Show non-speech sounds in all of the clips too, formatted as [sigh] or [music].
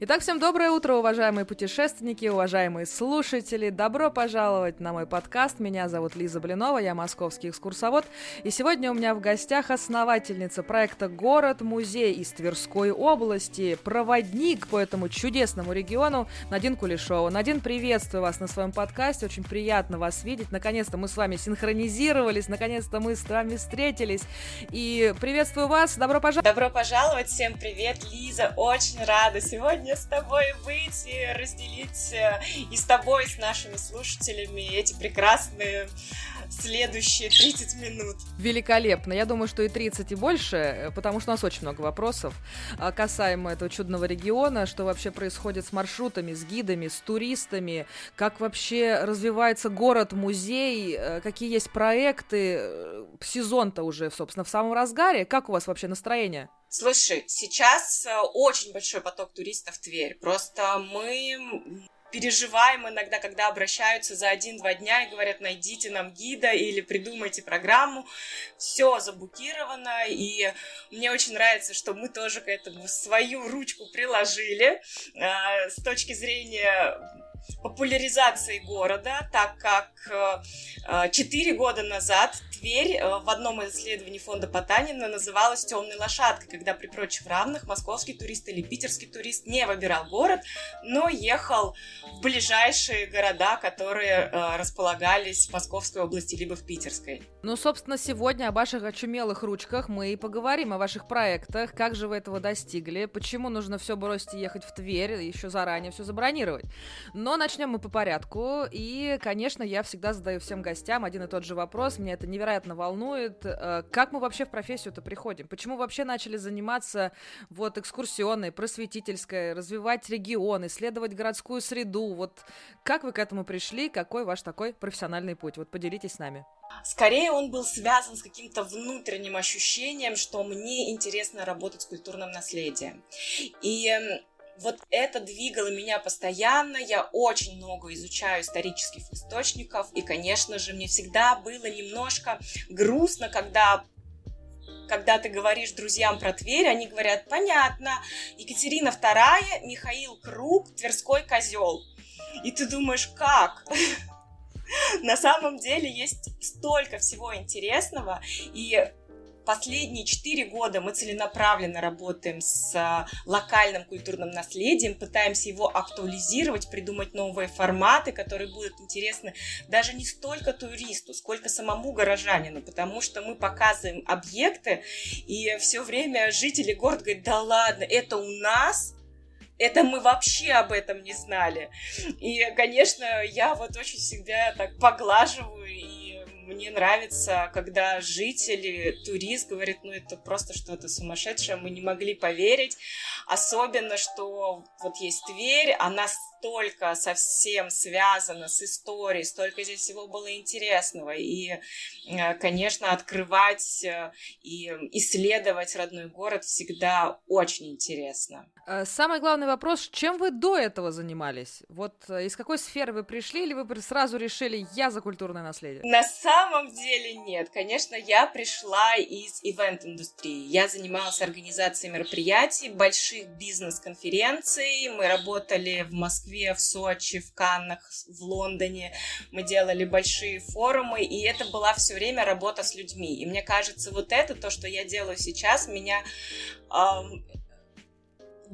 Итак, всем доброе утро, уважаемые путешественники, уважаемые слушатели. Добро пожаловать на мой подкаст. Меня зовут Лиза Блинова, я московский экскурсовод. И сегодня у меня в гостях основательница проекта «Город-музей» из Тверской области, проводник по этому чудесному региону Надин Кулешова. Надин, приветствую вас на своем подкасте, очень приятно вас видеть. Наконец-то мы с вами синхронизировались, наконец-то мы с вами встретились. И приветствую вас, добро пожаловать. Добро пожаловать, всем привет, Лиза, очень рада сегодня сегодня с тобой быть и разделить э, и с тобой, и с нашими слушателями эти прекрасные следующие 30 минут. Великолепно. Я думаю, что и 30 и больше, э, потому что у нас очень много вопросов а, касаемо этого чудного региона, что вообще происходит с маршрутами, с гидами, с туристами, как вообще развивается город-музей, э, какие есть проекты, сезон-то уже, собственно, в самом разгаре. Как у вас вообще настроение? Слушай, сейчас э, очень большой поток туристов в Тверь. Просто мы переживаем иногда, когда обращаются за один-два дня и говорят, найдите нам гида или придумайте программу. Все заблокировано, и мне очень нравится, что мы тоже к этому свою ручку приложили э, с точки зрения популяризации города, так как 4 э, года назад Тверь э, в одном из исследований фонда Потанина называлась темной лошадкой, когда при прочих равных московский турист или питерский турист не выбирал город, но ехал в ближайшие города, которые э, располагались в Московской области либо в Питерской. Ну, собственно, сегодня о ваших очумелых ручках мы и поговорим, о ваших проектах, как же вы этого достигли, почему нужно все бросить и ехать в Тверь, еще заранее все забронировать. Но начнем мы по порядку, и, конечно, я всегда задаю всем гостям один и тот же вопрос, мне это невероятно невероятно волнует. Э, как мы вообще в профессию-то приходим? Почему вообще начали заниматься вот экскурсионной, просветительской, развивать регион, исследовать городскую среду? Вот как вы к этому пришли? Какой ваш такой профессиональный путь? Вот поделитесь с нами. Скорее он был связан с каким-то внутренним ощущением, что мне интересно работать с культурным наследием. И вот это двигало меня постоянно, я очень много изучаю исторических источников, и, конечно же, мне всегда было немножко грустно, когда когда ты говоришь друзьям про Тверь, они говорят, понятно, Екатерина II, Михаил Круг, Тверской козел. И ты думаешь, как? [laughs] На самом деле есть столько всего интересного, и Последние четыре года мы целенаправленно работаем с а, локальным культурным наследием, пытаемся его актуализировать, придумать новые форматы, которые будут интересны даже не столько туристу, сколько самому горожанину, потому что мы показываем объекты, и все время жители города говорят, да ладно, это у нас, это мы вообще об этом не знали. И, конечно, я вот очень всегда так поглаживаю и мне нравится, когда жители, турист говорит, ну это просто что-то сумасшедшее, мы не могли поверить. Особенно, что вот есть Тверь, она столько совсем связана с историей, столько здесь всего было интересного. И, э, конечно, открывать э, и исследовать родной город всегда очень интересно. Э, самый главный вопрос, чем вы до этого занимались? Вот из какой сферы вы пришли, или вы сразу решили, я за культурное наследие? На самом деле нет. Конечно, я пришла из ивент-индустрии. Я занималась организацией мероприятий, больших бизнес-конференций. Мы работали в Москве Москве, в Сочи, в Каннах, в Лондоне. Мы делали большие форумы, и это была все время работа с людьми. И мне кажется, вот это, то, что я делаю сейчас, меня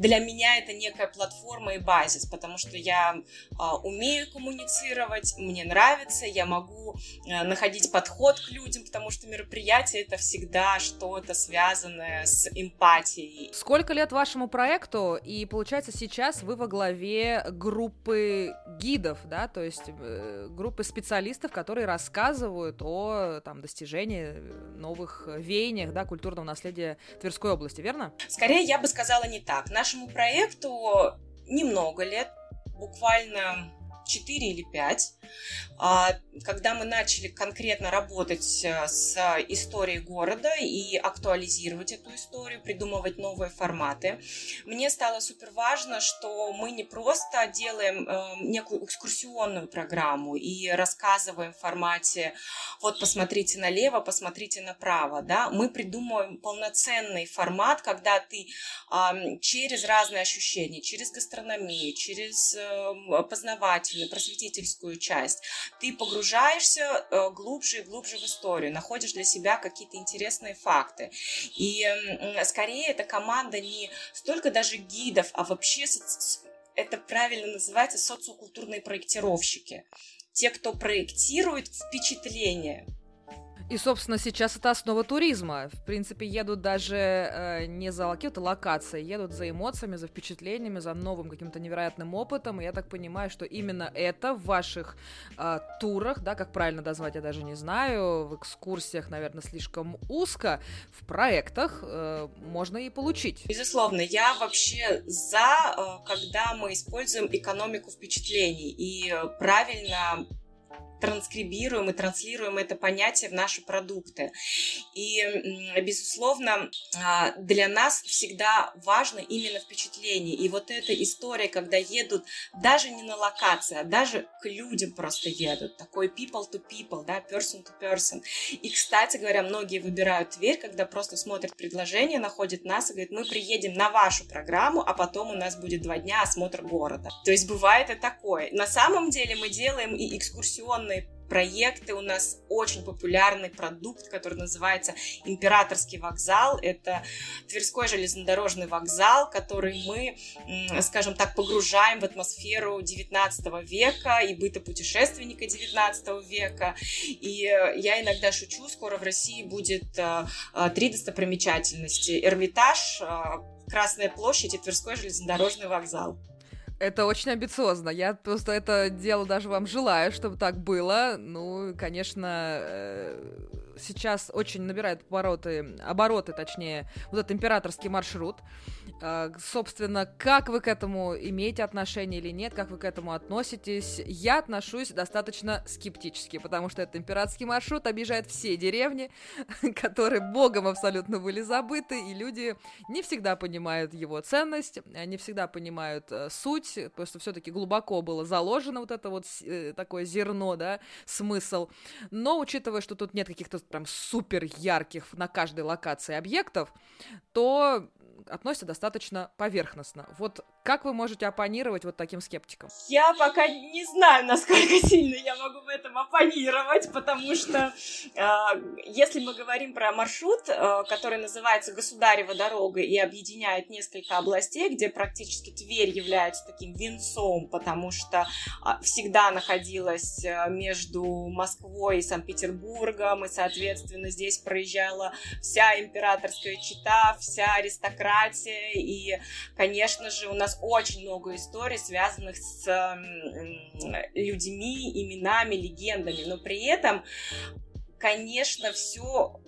для меня это некая платформа и базис, потому что я а, умею коммуницировать, мне нравится, я могу а, находить подход к людям, потому что мероприятие это всегда что-то связанное с эмпатией. Сколько лет вашему проекту? И получается сейчас вы во главе группы гидов, да, то есть э, группы специалистов, которые рассказывают о там достижении новых веяниях, да, культурного наследия Тверской области, верно? Скорее я бы сказала не так. Нашему проекту немного лет, буквально 4 или 5. А, когда мы начали конкретно работать э, с историей города и актуализировать эту историю, придумывать новые форматы, мне стало супер важно, что мы не просто делаем э, некую экскурсионную программу и рассказываем в формате вот посмотрите налево, посмотрите направо, да, мы придумываем полноценный формат, когда ты через разные ощущения, через гастрономию, через эм, познавательную, просветительскую часть, ты погружаешься э, глубже и глубже в историю, находишь для себя какие-то интересные факты. И скорее эта команда не столько даже гидов, а вообще это правильно называется социокультурные проектировщики. Те, кто проектирует впечатление – и, собственно, сейчас это основа туризма. В принципе, едут даже э, не за какие-то локации, едут за эмоциями, за впечатлениями, за новым каким-то невероятным опытом. И я так понимаю, что именно это в ваших э, турах, да, как правильно назвать, я даже не знаю, в экскурсиях, наверное, слишком узко, в проектах э, можно и получить. Безусловно, я вообще за, э, когда мы используем экономику впечатлений и правильно транскрибируем и транслируем это понятие в наши продукты. И, безусловно, а, для нас всегда важно именно впечатление. И вот эта история, когда едут даже не на локации, а даже к людям просто едут. Такой people to people, да, person to person. И, кстати говоря, многие выбирают Тверь, когда просто смотрят предложение, находят нас и говорят, мы приедем на вашу программу, а потом у нас будет два дня осмотр города. То есть бывает и такое. На самом деле мы делаем и экскурсионные инновационные проекты. У нас очень популярный продукт, который называется Императорский вокзал. Это Тверской железнодорожный вокзал, который мы, скажем так, погружаем в атмосферу 19 века и быта путешественника 19 века. И э, я иногда шучу, скоро в России будет э, э, три достопримечательности. Эрмитаж, Красная площадь и Тверской железнодорожный вокзал. Это очень амбициозно. Я просто это дело даже вам желаю, чтобы так было. Ну, конечно, э, сейчас очень набирает обороты, обороты, точнее, вот этот императорский маршрут. А, собственно, как вы к этому имеете отношение или нет, как вы к этому относитесь, я отношусь достаточно скептически, потому что этот императорский маршрут объезжает все деревни, [laughs] которые богом абсолютно были забыты, и люди не всегда понимают его ценность, не всегда понимают э, суть, потому что все-таки глубоко было заложено вот это вот э, такое зерно, да, смысл. Но учитывая, что тут нет каких-то прям супер ярких на каждой локации объектов, то относятся достаточно поверхностно. Вот как вы можете оппонировать вот таким скептикам? Я пока не знаю, насколько сильно я могу в этом оппонировать, потому что э, если мы говорим про маршрут, э, который называется Государева дорога и объединяет несколько областей, где практически Тверь является таким венцом, потому что э, всегда находилась э, между Москвой и Санкт-Петербургом, и, соответственно, здесь проезжала вся императорская чита, вся аристократия, и, конечно же, у нас нас очень много историй, связанных с людьми, именами, легендами, но при этом, конечно, все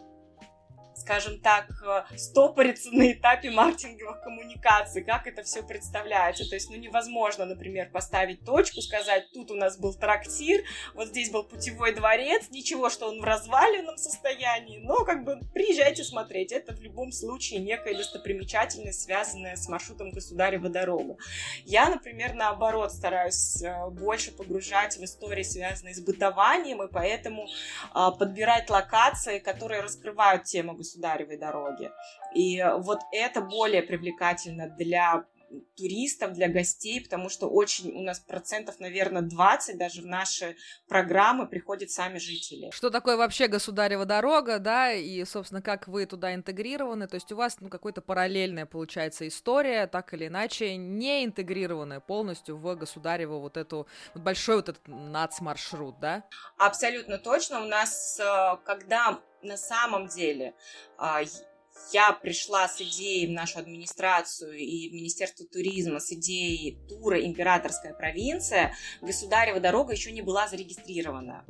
скажем так, э, стопорится на этапе маркетинговых коммуникаций, как это все представляется. То есть, ну, невозможно, например, поставить точку, сказать, тут у нас был трактир, вот здесь был путевой дворец, ничего, что он в разваленном состоянии, но как бы приезжайте смотреть. Это в любом случае некая достопримечательность, связанная с маршрутом Государева дорога. Я, например, наоборот, стараюсь э, больше погружать в истории, связанные с бытованием, и поэтому а, подбирать локации, которые раскрывают тему государства государевой дороги. И вот это более привлекательно для туристов, для гостей, потому что очень у нас процентов, наверное, 20 даже в наши программы приходят сами жители. Что такое вообще государева дорога, да, и, собственно, как вы туда интегрированы, то есть у вас, ну, какой-то параллельная, получается, история, так или иначе, не интегрированная полностью в государево вот эту, вот большой вот этот нацмаршрут, да? Абсолютно точно. У нас, э, когда на самом деле а, я пришла с идеей в нашу администрацию и в Министерство туризма с идеей тура «Императорская провинция», государева дорога еще не была зарегистрирована.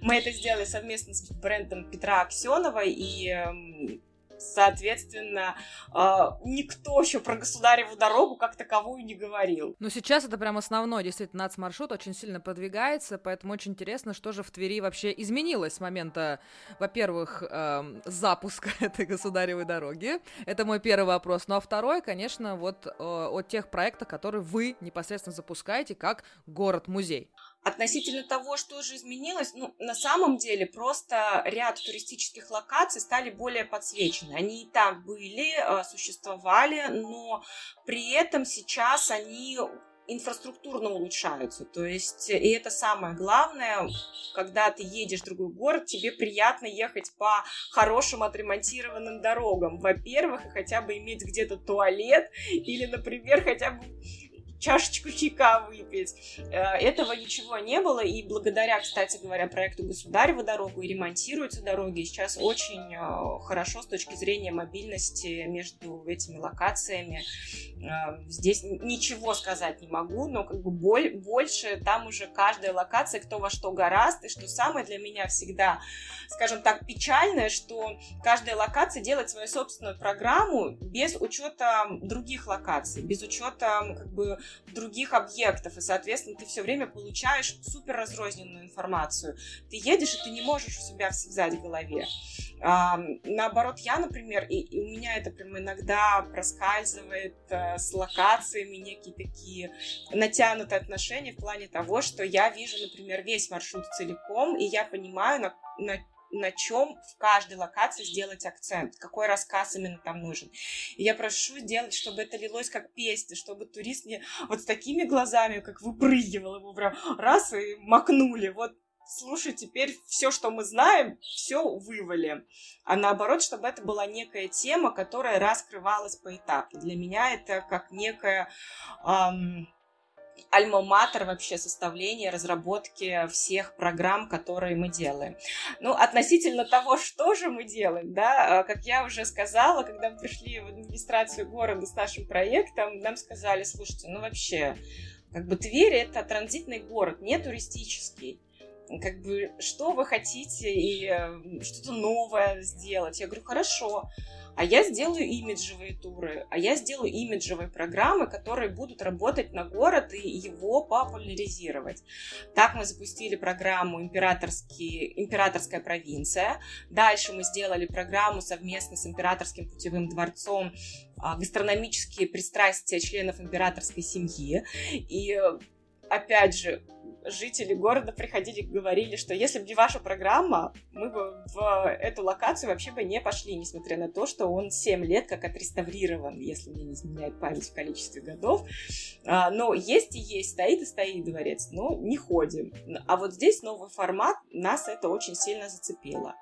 Мы это сделали совместно с брендом Петра Аксенова, и эм, соответственно, а, никто еще про государеву дорогу как таковую не говорил. Но сейчас это прям основной, действительно, нацмаршрут очень сильно продвигается, поэтому очень интересно, что же в Твери вообще изменилось с момента, во-первых, э, запуска [laughs] этой государевой дороги. Это мой первый вопрос. Ну а второй, конечно, вот э, о тех проектах, которые вы непосредственно запускаете как город-музей. Относительно того, что же изменилось, ну, на самом деле просто ряд туристических локаций стали более подсвечены. Они и так были, э, существовали, но при этом сейчас они инфраструктурно улучшаются. То есть, и это самое главное, когда ты едешь в другой город, тебе приятно ехать по хорошим отремонтированным дорогам. Во-первых, хотя бы иметь где-то туалет или, например, хотя бы чашечку чайка выпить. Э, этого ничего не было, и благодаря, кстати говоря, проекту «Государева дорогу» и ремонтируются дороги, сейчас очень э, хорошо с точки зрения мобильности между этими локациями. Э, здесь ничего сказать не могу, но как бы боль, больше там уже каждая локация, кто во что гораст, и что самое для меня всегда, скажем так, печальное, что каждая локация делает свою собственную программу без учета других локаций, без учета как бы других объектов, и, соответственно, ты все время получаешь супер разрозненную информацию. Ты едешь, и ты не можешь у себя связать в голове. А, наоборот, я, например, и, и у меня это прям иногда проскальзывает а, с локациями некие такие натянутые отношения в плане того, что я вижу, например, весь маршрут целиком, и я понимаю, на, на на чем в каждой локации сделать акцент, какой рассказ именно там нужен. И я прошу сделать, чтобы это лилось как песня, чтобы турист не вот с такими глазами, как выпрыгивал его прям раз и макнули. Вот слушай, теперь все, что мы знаем, все вывали. А наоборот, чтобы это была некая тема, которая раскрывалась поэтапно. Для меня это как некая... Эм, альма-матер вообще составления, разработки всех программ, которые мы делаем. Ну, относительно того, что же мы делаем, да, а, как я уже сказала, когда мы пришли в администрацию города с нашим проектом, нам сказали, слушайте, ну вообще, как бы Тверь это транзитный город, не туристический как бы, что вы хотите и э, что-то новое сделать? Я говорю, хорошо, а я сделаю имиджевые туры, а я сделаю имиджевые программы, которые будут работать на город и его популяризировать. Так мы запустили программу «Императорская провинция». Дальше мы сделали программу совместно с Императорским путевым дворцом а, гастрономические пристрастия членов императорской семьи. И опять же, жители города приходили и говорили, что если бы не ваша программа, мы бы в эту локацию вообще бы не пошли, несмотря на то, что он 7 лет как отреставрирован, если мне не изменяет память в количестве годов. А, но есть и есть, стоит и стоит дворец, но не ходим. А вот здесь новый формат, нас это очень сильно зацепило.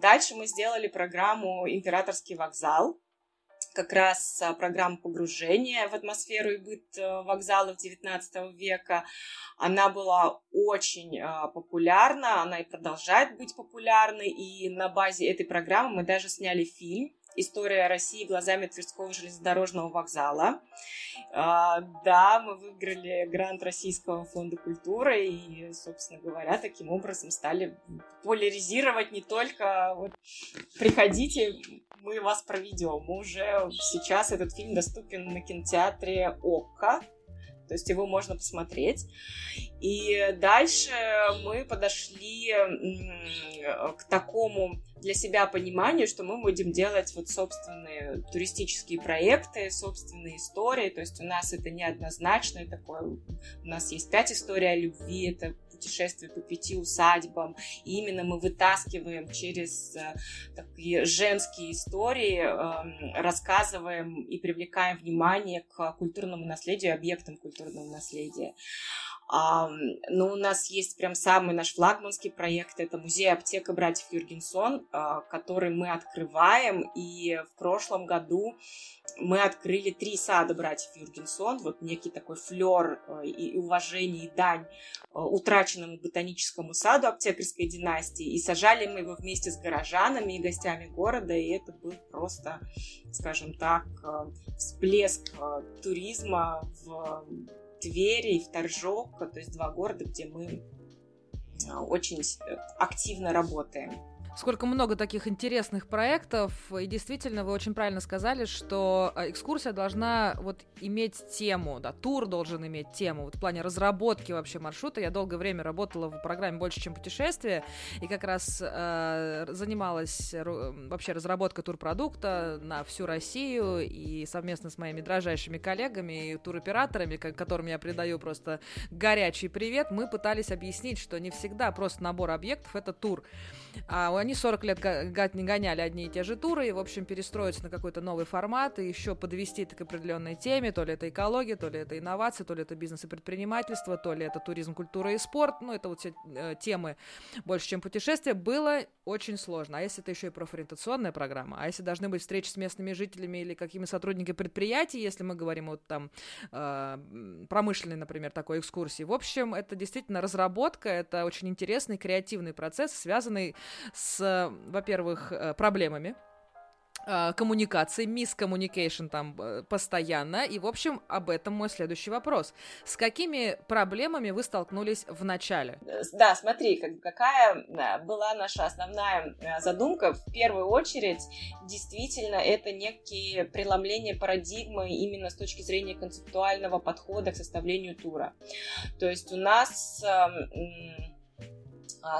Дальше мы сделали программу «Императорский вокзал», как раз а, программа погружения в атмосферу и быт э, вокзалов XIX века. Она была очень а, популярна, она и продолжает быть популярной, и на базе этой программы мы даже сняли фильм История России глазами Тверского железнодорожного вокзала. А, да, мы выиграли грант Российского фонда культуры и, собственно говоря, таким образом стали популяризировать не только вот приходите, мы вас проведем. Уже сейчас этот фильм доступен на кинотеатре ОККО, то есть его можно посмотреть. И дальше мы подошли к такому для себя пониманию, что мы будем делать вот собственные туристические проекты, собственные истории, то есть у нас это неоднозначное такое, у нас есть пять историй о любви, это путешествие по пяти усадьбам. И именно мы вытаскиваем через э, такие женские истории, эм, рассказываем и привлекаем внимание к культурному наследию, объектам культурного наследия. А, ну, у нас есть прям самый наш флагманский проект, это музей аптека братьев Юргенсон, а, который мы открываем, и в прошлом году мы открыли три сада братьев Юргенсон, вот некий такой флер а, и уважение, и дань а, утраченному ботаническому саду аптекарской династии, и сажали мы его вместе с горожанами и гостями города, и это был просто, скажем так, всплеск туризма в Твери и в Торжок, то есть два города, где мы а, очень активно работаем. Сколько много таких интересных проектов, и действительно, вы очень правильно сказали, что а, экскурсия должна вот иметь тему, да, тур должен иметь тему, вот в плане разработки вообще маршрута. Я долгое время работала в программе «Больше, чем путешествие», и как раз э, занималась вообще разработкой турпродукта на всю Россию, и совместно с моими дрожайшими коллегами и туроператорами, которым я придаю просто горячий привет, мы пытались объяснить, что не всегда просто набор объектов — это тур. А они 40 лет не гоняли одни и те же туры, и, в общем, перестроиться на какой-то новый формат, и еще подвести к определенной теме, то ли это экология, то ли это инновации, то ли это бизнес и предпринимательство, то ли это туризм, культура и спорт, ну, это вот все э, темы больше, чем путешествия, было очень сложно. А если это еще и профориентационная программа, а если должны быть встречи с местными жителями или какими сотрудниками предприятий, если мы говорим вот там э, промышленной, например, такой экскурсии. В общем, это действительно разработка, это очень интересный креативный процесс, связанный с, во-первых, э, проблемами, э, коммуникации, мискоммуникейшн там э, постоянно. И, в общем, об этом мой следующий вопрос. С какими проблемами вы столкнулись в начале? Да, смотри, как, какая была наша основная задумка. В первую очередь, действительно, это некие преломления парадигмы именно с точки зрения концептуального подхода к составлению тура. То есть у нас эм,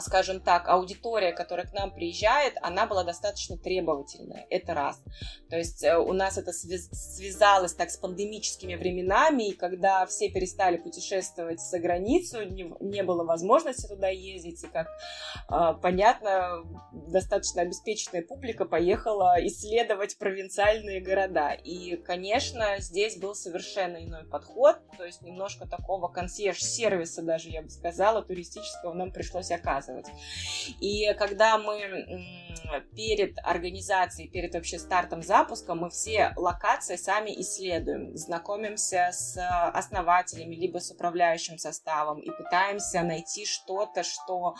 скажем так, аудитория, которая к нам приезжает, она была достаточно требовательная. Это раз. То есть э, у нас это связалось так с пандемическими временами, и когда все перестали путешествовать за границу, не, было возможности туда ездить, и как э, понятно, достаточно обеспеченная публика поехала исследовать провинциальные города. И, конечно, здесь был совершенно иной подход, то есть немножко такого консьерж-сервиса даже, я бы сказала, туристического нам пришлось оказывать рассказывать. И когда мы перед организацией, перед вообще стартом запуска, мы все локации сами исследуем, знакомимся с основателями, либо с управляющим составом и пытаемся найти что-то, что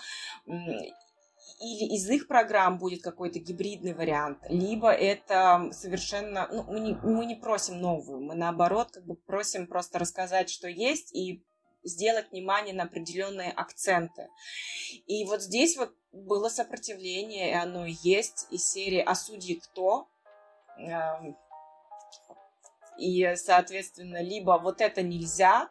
или из их программ будет какой-то гибридный вариант, либо это совершенно, ну, мы не, мы не просим новую, мы наоборот как бы просим просто рассказать, что есть, и сделать внимание на определенные акценты. И вот здесь вот было сопротивление, и оно есть из серии «А судьи кто?». Эм, и, соответственно, либо вот это нельзя,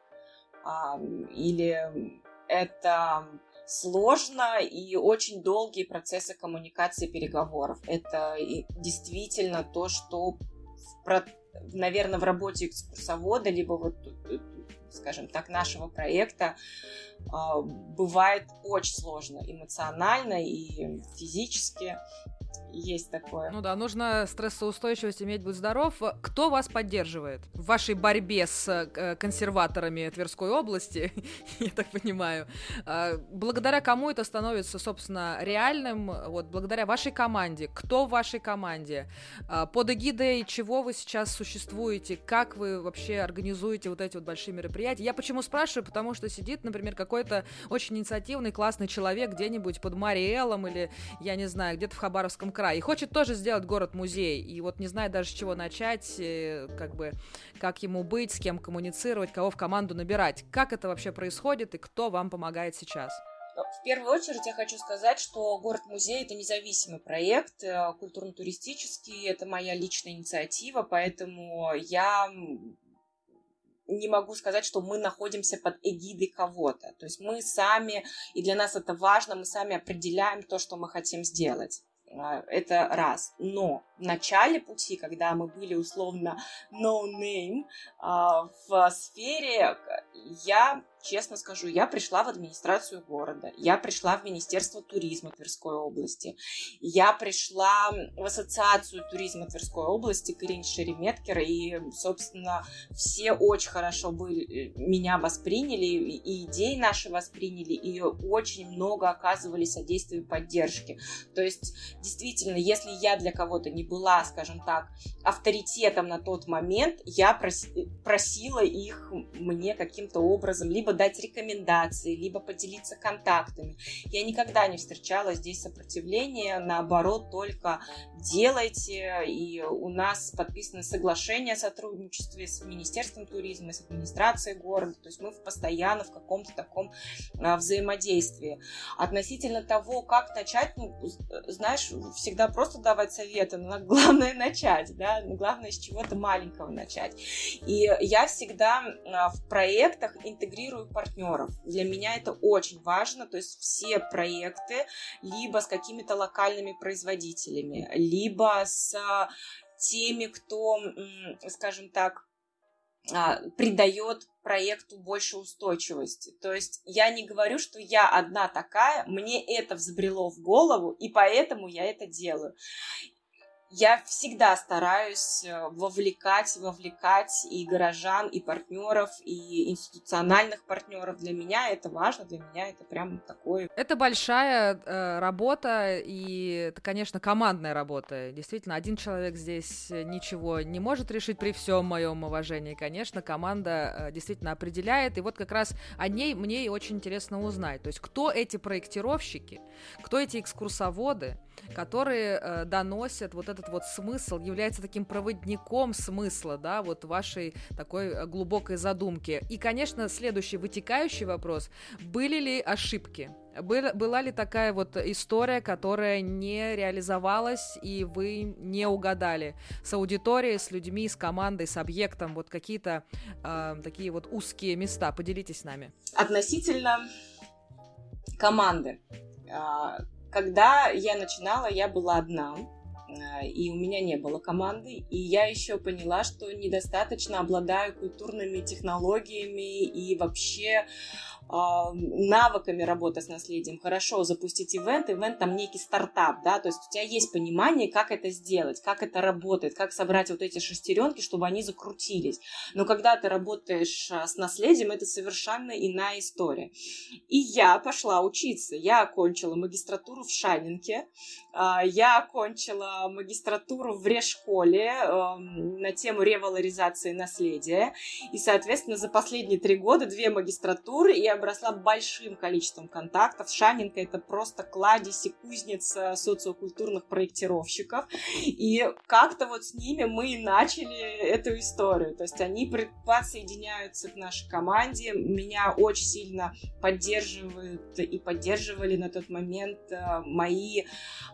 или это сложно и очень долгие процессы коммуникации переговоров. Это действительно то, что, наверное, в работе экскурсовода, либо вот скажем так, нашего проекта а, бывает очень сложно эмоционально и физически есть такое. Ну да, нужно стрессоустойчивость иметь, быть здоров. Кто вас поддерживает в вашей борьбе с э, консерваторами Тверской области, [laughs] я так понимаю? А, благодаря кому это становится, собственно, реальным? Вот благодаря вашей команде. Кто в вашей команде? А, под эгидой чего вы сейчас существуете? Как вы вообще организуете вот эти вот большие мероприятия? Я почему спрашиваю? Потому что сидит, например, какой-то очень инициативный, классный человек где-нибудь под Мариэлом или, я не знаю, где-то в Хабаровском край. И хочет тоже сделать город-музей. И вот не знает даже, с чего начать, э, как бы, как ему быть, с кем коммуницировать, кого в команду набирать. Как это вообще происходит и кто вам помогает сейчас? Ну, в первую очередь я хочу сказать, что город-музей – это независимый проект, э, культурно-туристический, это моя личная инициатива, поэтому я не могу сказать, что мы находимся под эгидой кого-то. То есть мы сами, и для нас это важно, мы сами определяем то, что мы хотим сделать. А, это раз. Но в начале пути, когда мы были условно no name а, в сфере, я честно скажу, я пришла в администрацию города, я пришла в Министерство туризма Тверской области, я пришла в Ассоциацию туризма Тверской области к Ирине и, собственно, все очень хорошо были, меня восприняли, и идеи наши восприняли, и очень много оказывали содействия и поддержки. То есть, действительно, если я для кого-то не была, скажем так, авторитетом на тот момент, я просила их мне каким-то образом либо либо дать рекомендации, либо поделиться контактами. Я никогда не встречала здесь сопротивления, наоборот, только делайте, и у нас подписано соглашение о сотрудничестве с Министерством туризма, с администрацией города, то есть мы постоянно в каком-то таком а, взаимодействии. Относительно того, как начать, ну, знаешь, всегда просто давать советы, но [laughs] главное начать, да, главное с чего-то маленького начать. И я всегда а, в проектах интегрирую партнеров. Для меня это очень важно, то есть все проекты либо с какими-то локальными производителями, либо с теми, кто, скажем так, а, придает проекту больше устойчивости. То есть я не говорю, что я одна такая, мне это взбрело в голову, и поэтому я это делаю я всегда стараюсь э, вовлекать, вовлекать и горожан, и партнеров, и институциональных партнеров. Для меня это важно, для меня это прям такое. Это большая э, работа, и это, конечно, командная работа. Действительно, один человек здесь ничего не может решить при всем моем уважении. Конечно, команда э, действительно определяет, и вот как раз о ней мне очень интересно узнать. То есть, кто эти проектировщики, кто эти экскурсоводы, которые э, доносят вот этот вот смысл, является таким проводником смысла, да, вот вашей такой э, глубокой задумки. И, конечно, следующий вытекающий вопрос, были ли ошибки? Был, была ли такая вот история, которая не реализовалась, и вы не угадали с аудиторией, с людьми, с командой, с объектом, вот какие-то э, такие вот узкие места? Поделитесь с нами. Относительно команды. Когда я начинала, я была одна, э, и у меня не было команды, и я еще поняла, что недостаточно обладаю культурными технологиями и вообще навыками работы с наследием. Хорошо запустить ивент, ивент там некий стартап, да, то есть у тебя есть понимание, как это сделать, как это работает, как собрать вот эти шестеренки, чтобы они закрутились. Но когда ты работаешь а, с наследием, это совершенно иная история. И я пошла учиться. Я окончила магистратуру в Шанинке, а, я окончила магистратуру в Решколе эм, на тему ревалоризации наследия. И, соответственно, за последние три года две магистратуры и обросла большим количеством контактов. Шанинка — это просто кладезь и кузница социокультурных проектировщиков. И как-то вот с ними мы начали эту историю. То есть они подсоединяются к нашей команде. Меня очень сильно поддерживают и поддерживали на тот момент э, мои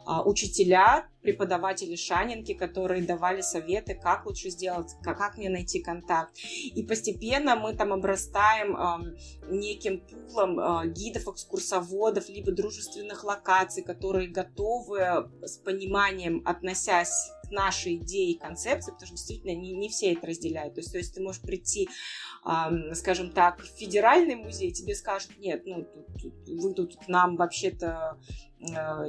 а, учителя, преподаватели Шанинки, которые давали советы, как лучше сделать, как, как мне найти контакт. И постепенно мы там обрастаем э, неким пулом э, гидов, экскурсоводов, либо дружественных локаций, которые готовы с пониманием, относясь к нашей идее и концепции, потому что действительно не, не все это разделяют. То есть, то есть ты можешь прийти, э, скажем так, в федеральный музей, тебе скажут, нет, ну, тут, тут, вы тут нам вообще-то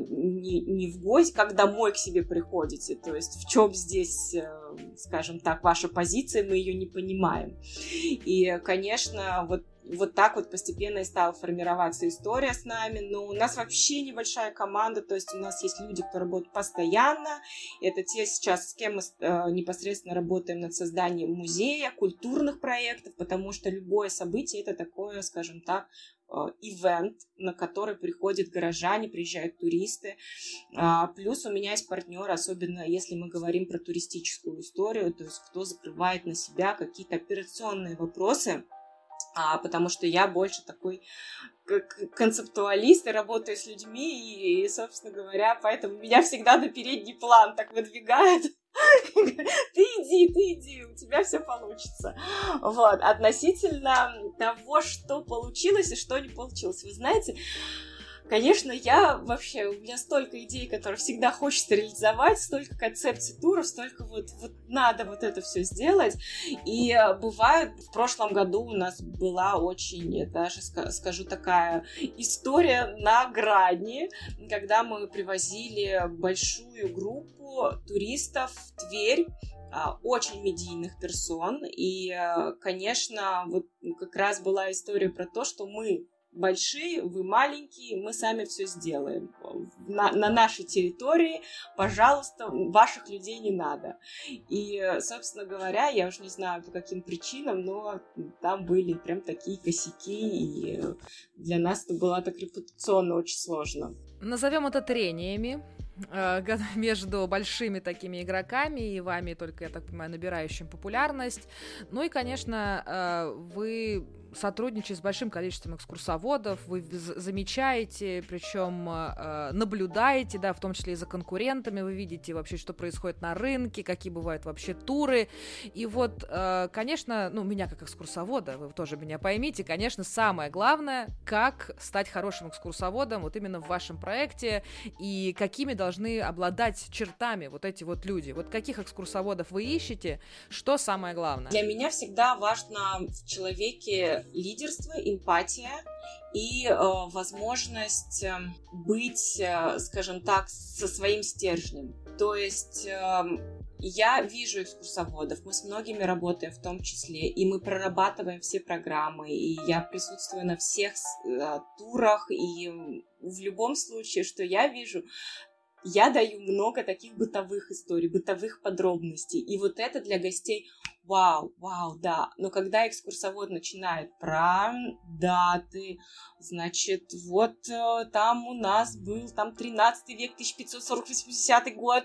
не, не в гости, как домой к себе приходите. То есть в чем здесь, э, скажем так, ваша позиция, мы ее не понимаем. И, конечно, вот вот так вот постепенно и стала формироваться история с нами. Но у нас вообще небольшая команда, то есть у нас есть люди, кто работают постоянно. Это те сейчас, с кем мы э, непосредственно работаем над созданием музея, культурных проектов, потому что любое событие это такое, скажем так, ивент, на который приходят горожане, приезжают туристы. А, плюс у меня есть партнеры, особенно если мы говорим про туристическую историю, то есть кто закрывает на себя какие-то операционные вопросы, а, потому что я больше такой концептуалист и работаю с людьми, и, собственно говоря, поэтому меня всегда на передний план так выдвигают. Ты иди, ты иди, у тебя все получится. Вот, относительно того, что получилось и что не получилось. Вы знаете, Конечно, я вообще, у меня столько идей, которые всегда хочется реализовать, столько концепций туров, столько вот, вот надо вот это все сделать. И э, бывает, в прошлом году у нас была очень, даже скажу, такая история на грани, когда мы привозили большую группу туристов в Тверь, а, очень медийных персон. И, э, конечно, вот как раз была история про то, что мы большие, вы маленькие, мы сами все сделаем. на, на нашей территории, пожалуйста, ваших людей не надо. И, собственно говоря, я уже не знаю по каким причинам, но там были прям такие косяки, и для нас это было так репутационно очень сложно. Назовем это трениями э, [laughs] между большими такими игроками и вами только, я так понимаю, набирающим популярность. Ну и, конечно, э, вы сотрудничаете с большим количеством экскурсоводов, вы замечаете, причем э, наблюдаете, да, в том числе и за конкурентами, вы видите вообще, что происходит на рынке, какие бывают вообще туры. И вот, э, конечно, ну, меня как экскурсовода, вы тоже меня поймите, конечно, самое главное, как стать хорошим экскурсоводом вот именно в вашем проекте и какими должны обладать чертами вот эти вот люди. Вот каких экскурсоводов вы ищете, что самое главное? Для меня всегда важно в человеке лидерство, эмпатия и э, возможность э, быть, э, скажем так, со своим стержнем. То есть э, я вижу экскурсоводов, мы с многими работаем в том числе, и мы прорабатываем все программы, и я присутствую на всех э, турах, и в любом случае, что я вижу, я даю много таких бытовых историй, бытовых подробностей. И вот это для гостей вау, вау, да. Но когда экскурсовод начинает про даты, значит, вот э, там у нас был там 13 век, 1540-80 год,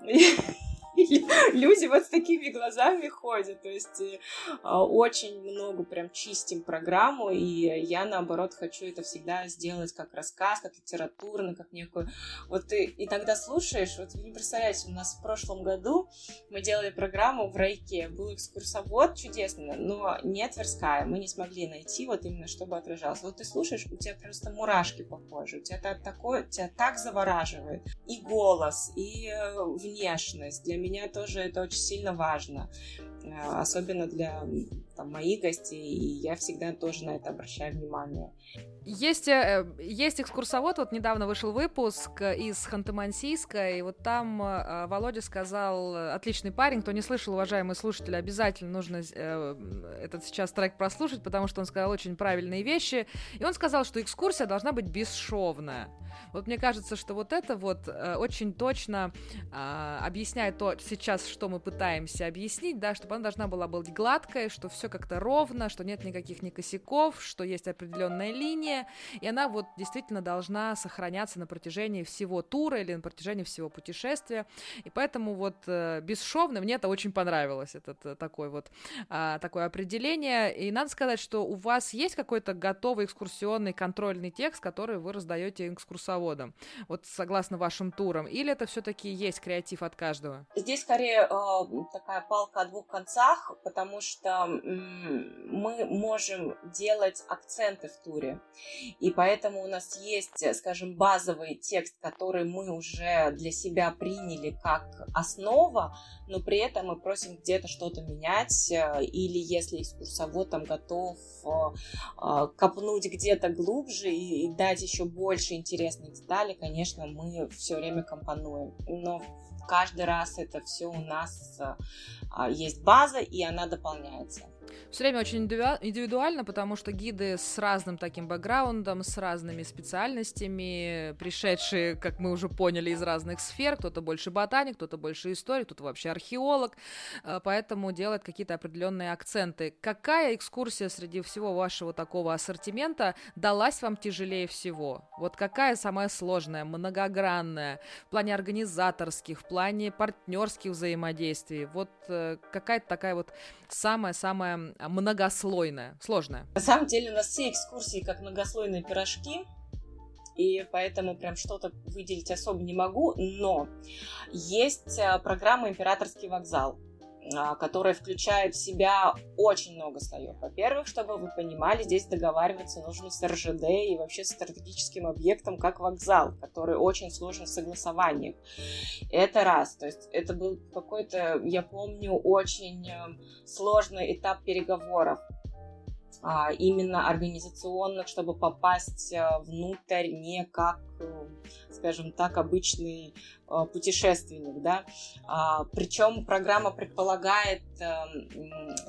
[laughs] [laughs] люди вот с такими глазами ходят. То есть э, очень много прям чистим программу, и я, наоборот, хочу это всегда сделать как рассказ, как литературно, как некую... Вот ты иногда слушаешь, вот вы не представляете, у нас в прошлом году мы делали программу в Райке, был экскурсовод чудесный, но не Тверская, мы не смогли найти вот именно, чтобы отражалось. Вот ты слушаешь, у тебя просто мурашки по коже, у тебя такое, тебя так завораживает. И голос, и э, внешность. Для меня тоже это очень сильно важно, э, особенно для там, моих гостей, и я всегда тоже на это обращаю внимание. Есть, э, есть экскурсовод, вот недавно вышел выпуск из Ханты-Мансийска, и вот там э, Володя сказал, отличный парень, кто не слышал, уважаемые слушатели, обязательно нужно этот сейчас трек прослушать, потому что он сказал очень правильные вещи, и он сказал, что экскурсия должна быть бесшовная. Вот мне кажется, что вот это вот э, очень точно э, объясняет то сейчас, что мы пытаемся объяснить, да, чтобы она должна была быть гладкой, что все как-то ровно, что нет никаких ни косяков, что есть определенная линия, и она вот действительно должна сохраняться на протяжении всего тура или на протяжении всего путешествия. И поэтому вот э, бесшовно мне это очень понравилось, этот э, такой вот э, такое определение. И надо сказать, что у вас есть какой-то готовый экскурсионный контрольный текст, который вы раздаете экскурсоводам вот согласно вашим турам, или это все-таки есть креатив от каждого? Здесь скорее э, такая палка о двух концах, потому что э, мы можем делать акценты в туре, и поэтому у нас есть, скажем, базовый текст, который мы уже для себя приняли как основа, но при этом мы просим где-то что-то менять, э, или если экскурсовод там готов э, э, копнуть где-то глубже и дать еще больше интересных деталей, конечно, мы все время компонуем. Но каждый раз это все у нас есть база, и она дополняется все время очень индивидуально, потому что гиды с разным таким бэкграундом, с разными специальностями, пришедшие, как мы уже поняли, из разных сфер, кто-то больше ботаник, кто-то больше историк, кто-то вообще археолог, э, поэтому делает какие-то определенные акценты. Какая экскурсия среди всего вашего такого ассортимента далась вам тяжелее всего? Вот какая самая сложная, многогранная, в плане организаторских, в плане партнерских взаимодействий? Вот э, какая-то такая вот самая-самая многослойная, сложная. На самом деле у нас все экскурсии как многослойные пирожки, и поэтому прям что-то выделить особо не могу, но есть э, программа «Императорский вокзал», а, которая включает в себя очень много слоев. Во-первых, чтобы вы понимали, здесь договариваться нужно с РЖД и вообще с стратегическим объектом, как вокзал, который очень сложен в согласованиях. Это раз. То есть это был какой-то, я помню, очень э, сложный этап переговоров а, именно организационных, чтобы попасть э, внутрь не как, э, скажем так, обычный э, путешественник, да. А, причем программа предполагает,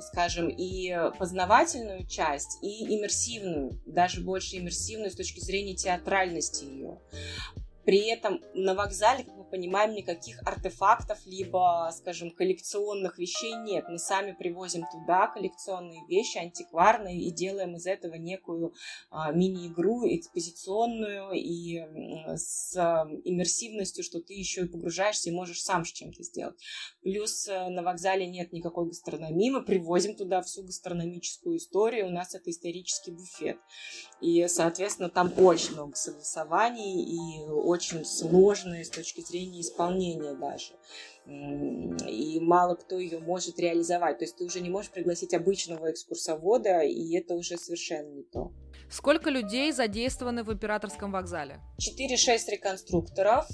скажем, и познавательную часть, и иммерсивную, даже больше иммерсивную с точки зрения театральности ее. при этом на вокзале, как понимаем, никаких артефактов, либо, скажем, коллекционных вещей нет. Мы сами привозим туда коллекционные вещи, антикварные, и делаем из этого некую а, мини-игру экспозиционную и с а, иммерсивностью, что ты еще и погружаешься и можешь сам с чем-то сделать. Плюс а, на вокзале нет никакой гастрономии, мы привозим туда всю гастрономическую историю, у нас это исторический буфет. И, соответственно, там очень много согласований и очень сложные с точки зрения исполнения даже. И мало кто ее может реализовать. То есть ты уже не можешь пригласить обычного экскурсовода, и это уже совершенно не то. Сколько людей задействованы в императорском вокзале? 4-6 реконструкторов,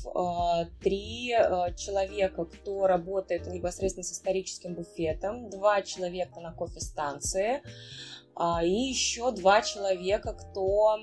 3 э, э, человека, кто работает непосредственно с историческим буфетом, 2 человека на кофе-станции, а, и еще 2 человека, кто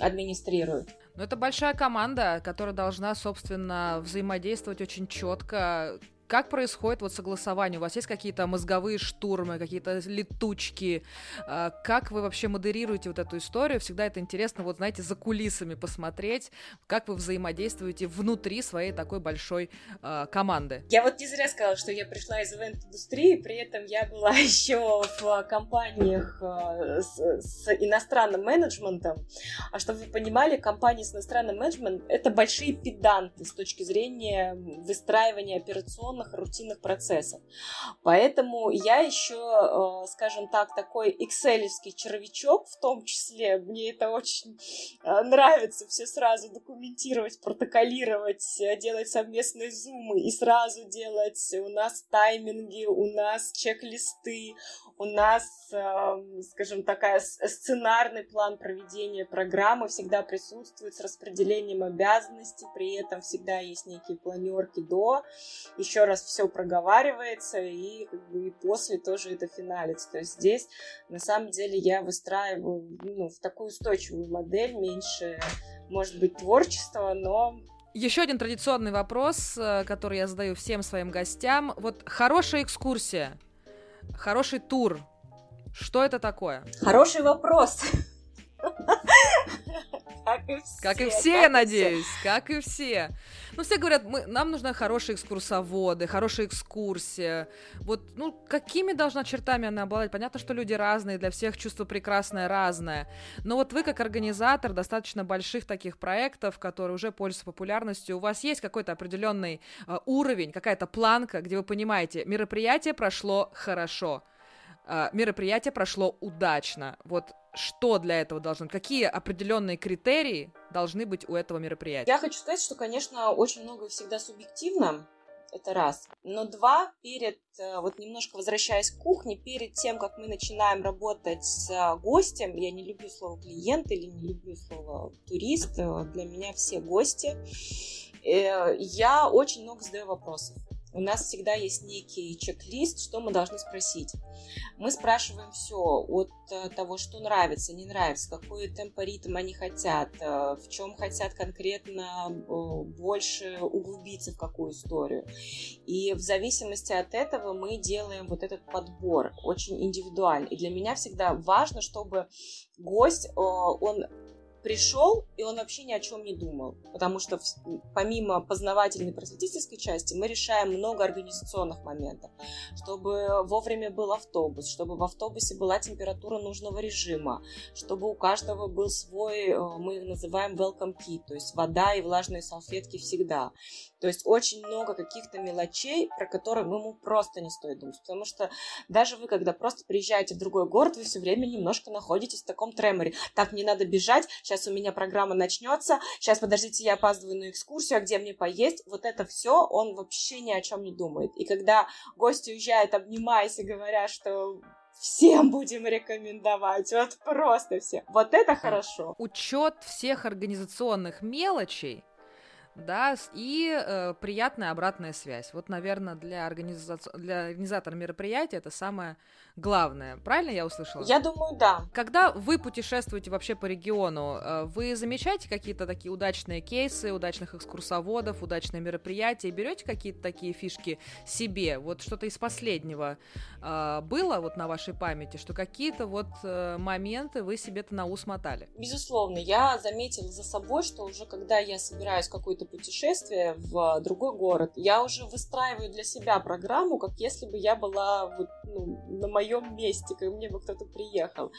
администрирует. Но это большая команда, которая должна, собственно, взаимодействовать очень четко как происходит вот согласование? У вас есть какие-то мозговые штурмы, какие-то летучки? А, как вы вообще модерируете вот эту историю? Всегда это интересно, вот знаете, за кулисами посмотреть, как вы взаимодействуете внутри своей такой большой э, команды. Я вот не зря сказала, что я пришла из ивент-индустрии, при этом я была [laughs] еще в компаниях э, с, с иностранным менеджментом. А чтобы вы понимали, компании с иностранным менеджментом — это большие педанты с точки зрения выстраивания операционных монотонных рутинных процессов. Поэтому я еще, э, скажем так, такой экселевский червячок в том числе. Мне это очень э, нравится все сразу документировать, протоколировать, э, делать совместные зумы и сразу делать у нас тайминги, у нас чек-листы, у нас, скажем, такая сценарный план проведения программы всегда присутствует с распределением обязанностей, при этом всегда есть некие планерки до. Еще раз все проговаривается, и, как бы, и после тоже это финалится. То есть здесь, на самом деле, я выстраиваю ну, в такую устойчивую модель, меньше, может быть, творчества, но еще один традиционный вопрос, э, который я задаю всем своим гостям. Вот хорошая экскурсия, хороший тур. Что это такое? Хороший вопрос. [laughs] Как и все. Как и все, как я надеюсь. Как и все. Ну, все говорят, мы, нам нужны хорошие экскурсоводы, хорошая экскурсия. Вот, ну, какими должна чертами она обладать? Понятно, что люди разные, для всех чувство прекрасное разное. Но вот вы, как организатор достаточно больших таких проектов, которые уже пользуются популярностью, у вас есть какой-то определенный э, уровень, какая-то планка, где вы понимаете, мероприятие прошло хорошо э, мероприятие прошло удачно. Вот что для этого должно? Какие определенные критерии должны быть у этого мероприятия? Я хочу сказать, что, конечно, очень много всегда субъективно. Это раз. Но два, перед, э, вот немножко возвращаясь к кухне, перед тем, как мы начинаем работать с гостем, я не люблю слово клиент или не люблю слово турист, э, для меня все гости, э, я очень много задаю вопросов у нас всегда есть некий чек-лист, что мы должны спросить. Мы спрашиваем все от э, того, что нравится, не нравится, какой темпоритм они хотят, э, в чем хотят конкретно э, больше углубиться в какую историю. И в зависимости от этого мы делаем вот этот подбор очень индивидуально. И для меня всегда важно, чтобы гость, он пришел, и он вообще ни о чем не думал. Потому что помимо познавательной просветительской части мы решаем много организационных моментов. Чтобы вовремя был автобус, чтобы в автобусе была температура нужного режима, чтобы у каждого был свой, э, мы называем welcome kit, то есть вода и влажные салфетки всегда. То есть очень много каких-то мелочей, про которые ему просто не стоит думать. Потому что даже вы, когда просто приезжаете в другой город, вы все время немножко находитесь в таком треморе. Так, не надо бежать, сейчас у меня программа начнется, сейчас, подождите, я опаздываю на экскурсию, а где мне поесть? Вот это все он вообще ни о чем не думает. И когда гости уезжают, обнимаясь и говоря, что всем будем рекомендовать, вот просто все. Вот это хорошо. Учет всех организационных мелочей да, и э, приятная обратная связь. Вот, наверное, для, организа... для организатора мероприятия это самое главное. Правильно я услышала? Я думаю, да. Когда вы путешествуете вообще по региону, э, вы замечаете какие-то такие удачные кейсы, удачных экскурсоводов, удачные мероприятия, берете какие-то такие фишки себе? Вот что-то из последнего э, было вот на вашей памяти, что какие-то вот э, моменты вы себе-то на ус мотали? Безусловно, я заметила за собой, что уже когда я собираюсь какое-то путешествие в другой город, я уже выстраиваю для себя программу, как если бы я была вот, ну, на моем месте, как мне бы кто-то приехал.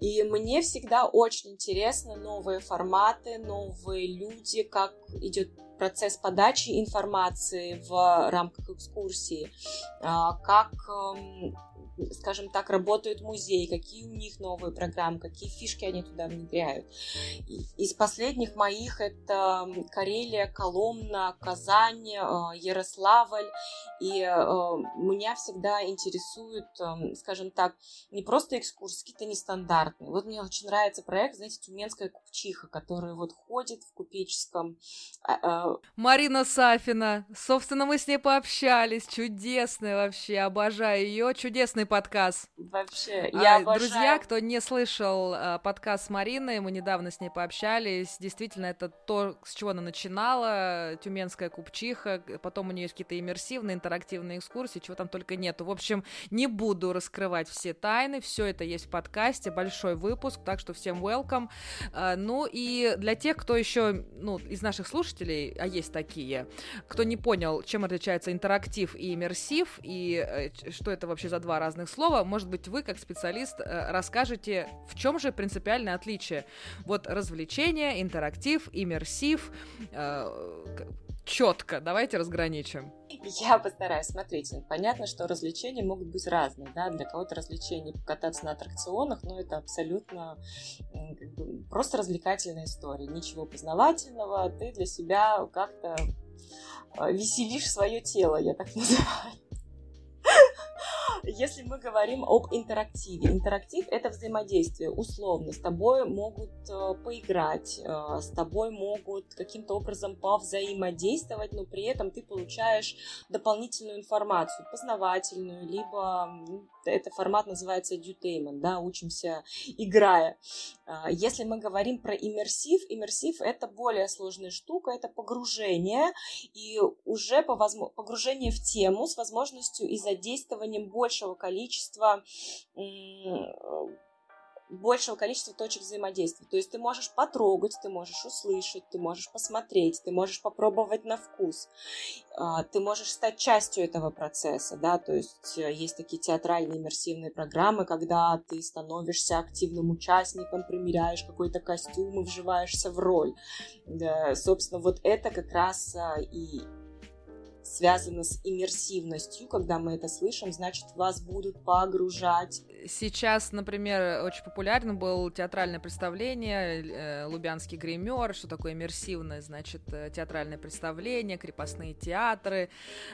И мне всегда очень интересно новые форматы, новые люди, как идет процесс подачи информации в рамках экскурсии, а, как эм, скажем так, работают музеи, какие у них новые программы, какие фишки они туда внедряют. Из последних моих это Карелия, Коломна, Казань, э, Ярославль. И э, меня всегда интересует, эм, скажем так, не просто экскурсии, какие-то нестандартные. Вот мне очень нравится проект, знаете, Тюменская купчиха, который вот ходит в купеческом. А, э, Марина Сафина. Собственно, мы с ней пообщались. Чудесная вообще. Обожаю ее. Чудесный Классный подкаст. Вообще, я а, обожаю. Друзья, кто не слышал а, подкаст с Мариной, мы недавно с ней пообщались. Действительно, это то, с чего она начинала. Тюменская купчиха. Потом у нее есть какие-то иммерсивные, интерактивные экскурсии, чего там только нету. В общем, не буду раскрывать все тайны. Все это есть в подкасте. Большой выпуск, так что всем welcome. А, ну и для тех, кто еще, ну, из наших слушателей, а есть такие, кто не понял, чем отличается интерактив и иммерсив, и э, что это вообще за два разных разных слова. Может быть, вы, как специалист, э, расскажете, в чем же принципиальное отличие. Вот развлечение, интерактив, иммерсив, э, четко. Давайте разграничим. Я постараюсь. Смотрите, понятно, что развлечения могут быть разные, да, для кого-то развлечения покататься на аттракционах, но это абсолютно просто развлекательная история, ничего познавательного, ты для себя как-то э, веселишь свое тело, я так [laughs] называю. Если мы говорим об интерактиве, интерактив это взаимодействие, условно, с тобой могут э, поиграть, э, с тобой могут каким-то образом повзаимодействовать, но при этом ты получаешь дополнительную информацию, познавательную, либо это формат называется edutainment, да, учимся играя. А, если мы говорим про иммерсив, иммерсив это более сложная штука, это погружение, и уже по возможно, погружение в тему с возможностью и задействованием большего количества большего количества точек взаимодействия. То есть ты можешь потрогать, ты можешь услышать, ты можешь посмотреть, ты можешь попробовать на вкус, а, ты можешь стать частью этого процесса, да, то есть э, есть такие театральные иммерсивные программы, когда ты становишься активным участником, примеряешь какой-то костюм и вживаешься в роль. Да, собственно, вот это как раз а, и связано с иммерсивностью. Когда мы это слышим, значит, вас будут погружать. Сейчас, например, очень популярно было театральное представление э, «Лубянский гример», что такое иммерсивное, значит, э, театральное представление, крепостные театры,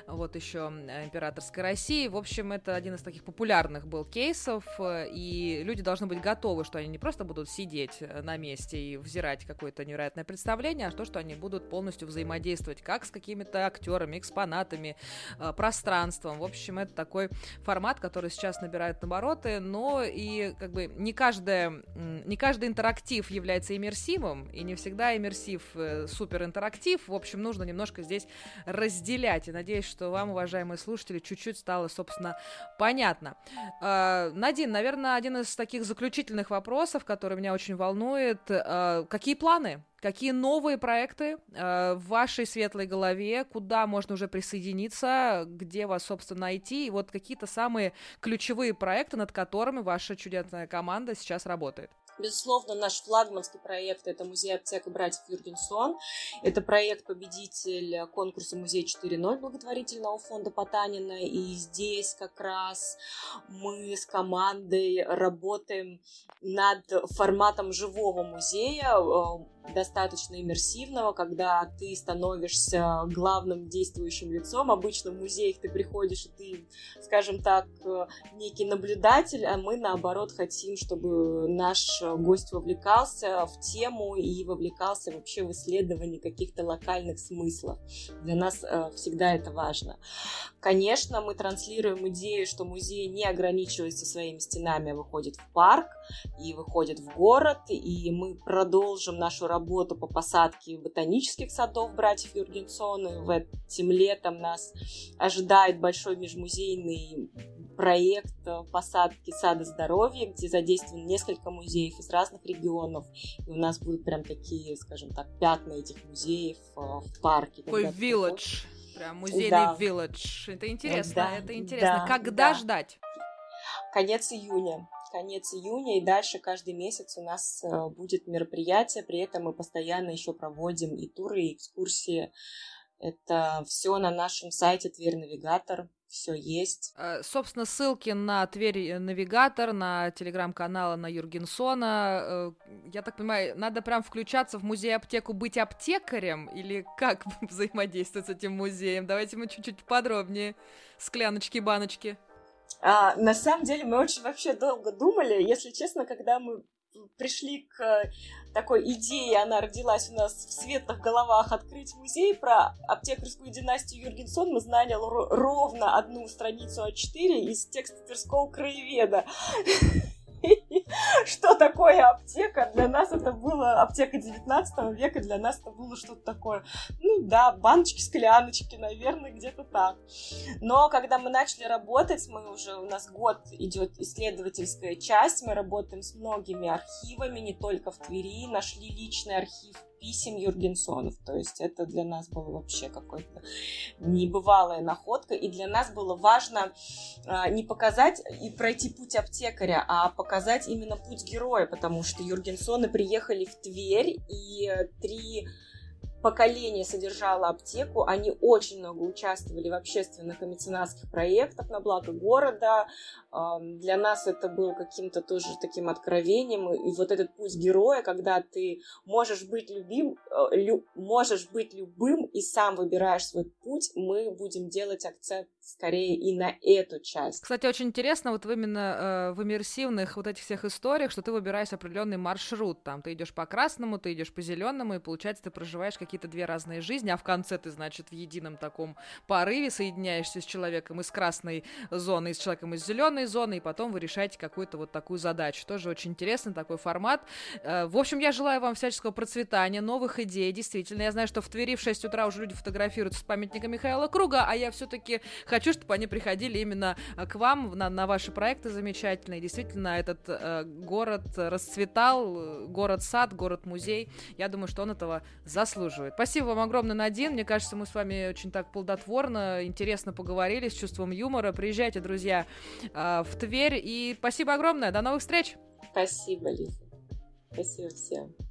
вот еще э, «Императорская Россия». В общем, это один из таких популярных был кейсов, и люди должны быть готовы, что они не просто будут сидеть на месте и взирать какое-то невероятное представление, а то, что они будут полностью взаимодействовать как с какими-то актерами, экспонатами, экспонатами, э, пространством. В общем, это такой формат, который сейчас набирает обороты, но и как бы не, каждая, не каждый интерактив является иммерсивом, и не всегда иммерсив э, супер интерактив. В общем, нужно немножко здесь разделять. И надеюсь, что вам, уважаемые слушатели, чуть-чуть стало, собственно, понятно. Э, Надин, наверное, один из таких заключительных вопросов, который меня очень волнует. Какие планы Какие новые проекты э, в вашей светлой голове, куда можно уже присоединиться, где вас, собственно, найти, и вот какие-то самые ключевые проекты, над которыми ваша чудесная команда сейчас работает? Безусловно, наш флагманский проект – это музей аптека братьев Юргенсон. Это проект-победитель конкурса «Музей 4.0» благотворительного фонда Потанина. И здесь как раз мы с командой работаем над форматом живого музея. Достаточно иммерсивного, когда ты становишься главным действующим лицом. Обычно в музеях ты приходишь, и ты, скажем так, э, некий наблюдатель, а мы, наоборот, хотим, чтобы наш гость вовлекался в тему и вовлекался вообще в исследование каких-то локальных смыслов. Для нас э, всегда это важно. Конечно, мы транслируем идею, что музей не ограничивается своими стенами, а выходит в парк и выходит в город, и мы продолжим нашу работу по посадке ботанических садов братьев Юргенсона. В этим летом нас ожидает большой межмузейный проект посадки сада здоровья, где задействовано несколько музеев из разных регионов. И у нас будут прям такие, скажем так, пятна этих музеев э, в парке. Такой village. Прям музейный да. village. Это интересно, да, это интересно. Да, Когда да. ждать? Конец июня конец июня, и дальше каждый месяц у нас э, будет мероприятие, при этом мы постоянно еще проводим и туры, и экскурсии. Это все на нашем сайте Тверь Навигатор, все есть. Э, собственно, ссылки на Тверь Навигатор, на телеграм-каналы на Юргенсона. Э, я так понимаю, надо прям включаться в музей-аптеку, быть аптекарем? Или как [laughs] взаимодействовать с этим музеем? Давайте мы чуть-чуть подробнее. Скляночки, баночки. А, на самом деле мы очень вообще долго думали. Если честно, когда мы пришли к такой идее, она родилась у нас в светлых головах, открыть музей про аптекарскую династию Юргенсон, мы знали ровно одну страницу А4 из текста Тверского краеведа. Что такое аптека. Для нас это было аптека 19 века, для нас это было что-то такое. Ну да, баночки, скляночки, наверное, где-то так. Но когда мы начали работать, мы уже, у нас год идет исследовательская часть, мы работаем с многими архивами, не только в Твери, нашли личный архив писем Юргенсонов. То есть это для нас было вообще какой-то небывалая находка. И для нас было важно а, не показать и пройти путь аптекаря, а показать именно путь героя, потому что Юргенсоны приехали в Тверь, и три поколение содержало аптеку, они очень много участвовали в общественных и меценатских проектах на благо города. Для нас это было каким-то тоже таким откровением. И вот этот путь героя, когда ты можешь быть любим, э, лю, можешь быть любым и сам выбираешь свой путь, мы будем делать акцент скорее и на эту часть. Кстати, очень интересно вот именно э, в иммерсивных вот этих всех историях, что ты выбираешь определенный маршрут. Там ты идешь по красному, ты идешь по зеленому, и получается ты проживаешь какие-то две разные жизни, а в конце ты, значит, в едином таком порыве соединяешься с человеком из красной зоны, и с человеком из зеленой зоны, и потом вы решаете какую-то вот такую задачу. Тоже очень интересный такой формат. Э, в общем, я желаю вам всяческого процветания, новых идей. Действительно, я знаю, что в Твери в 6 утра уже люди фотографируются с памятником Михаила Круга, а я все-таки хочу, чтобы они приходили именно э, к вам на, на ваши проекты замечательные. Действительно, этот э, город расцветал, город-сад, город-музей. Я думаю, что он этого заслуживает. Спасибо вам огромное, Надин. Мне кажется, мы с вами очень так плодотворно, интересно поговорили, с чувством юмора. Приезжайте, друзья, э, в Тверь. И спасибо огромное. До новых встреч. Спасибо, Лиза. Спасибо всем.